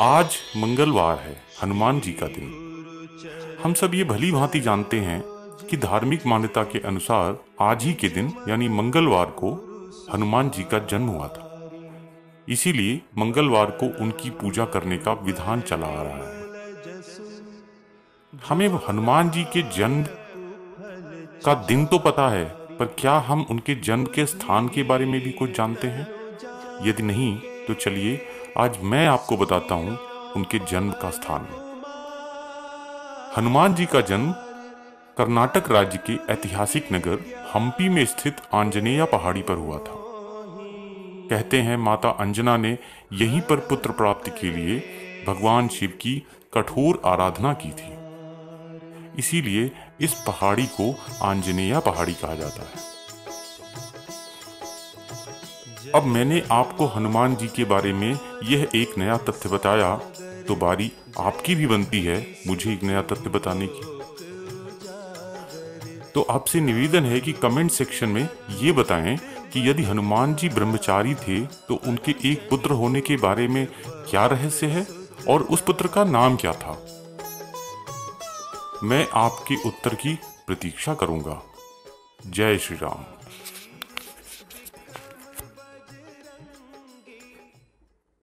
आज मंगलवार है, हनुमान जी का दिन। हम सब ये भली भांति जानते हैं कि धार्मिक मान्यता के अनुसार आज ही के दिन, यानी मंगलवार को हनुमान जी का जन्म हुआ था। इसीलिए मंगलवार को उनकी पूजा करने का विधान चला आ रहा है। हमें हनुमान जी के जन्म का दिन तो पता है, पर क्या हम उनके जन्म के स्थान के बारे में भी कुछ जानते हैं? यदि नहीं तो चलिए आज मैं आपको बताता हूँ उनके जन्म का स्थान। हनुमान जी का जन्म कर्नाटक राज्य के ऐतिहासिक नगर हम्पी में स्थित आंजनेया पहाड़ी पर हुआ था। कहते हैं माता अंजना ने यहीं पर पुत्र प्राप्ति के लिए भगवान शिव की कठोर आराधना की थी। इसीलिए इस पहाड़ी को आंजनेया पहाड़ी कहा जाता है। अब मैंने आपको हनुमान जी के बारे में यह एक नया तथ्य बताया। तो बारी आपकी भी बनती है मुझे एक नया तथ्य बताने की। तो आपसे निवेदन है कि कमेंट सेक्शन में ये बताएँ कि यदि हनुमान जी ब्रह्मचारी थे तो उनके एक पुत्र होने के बारे में क्या रहस्य है और उस पुत्र का नाम क्या था? मैं आपके उत्तर की प्रतीक्षा करूँगा। जय श्री राम।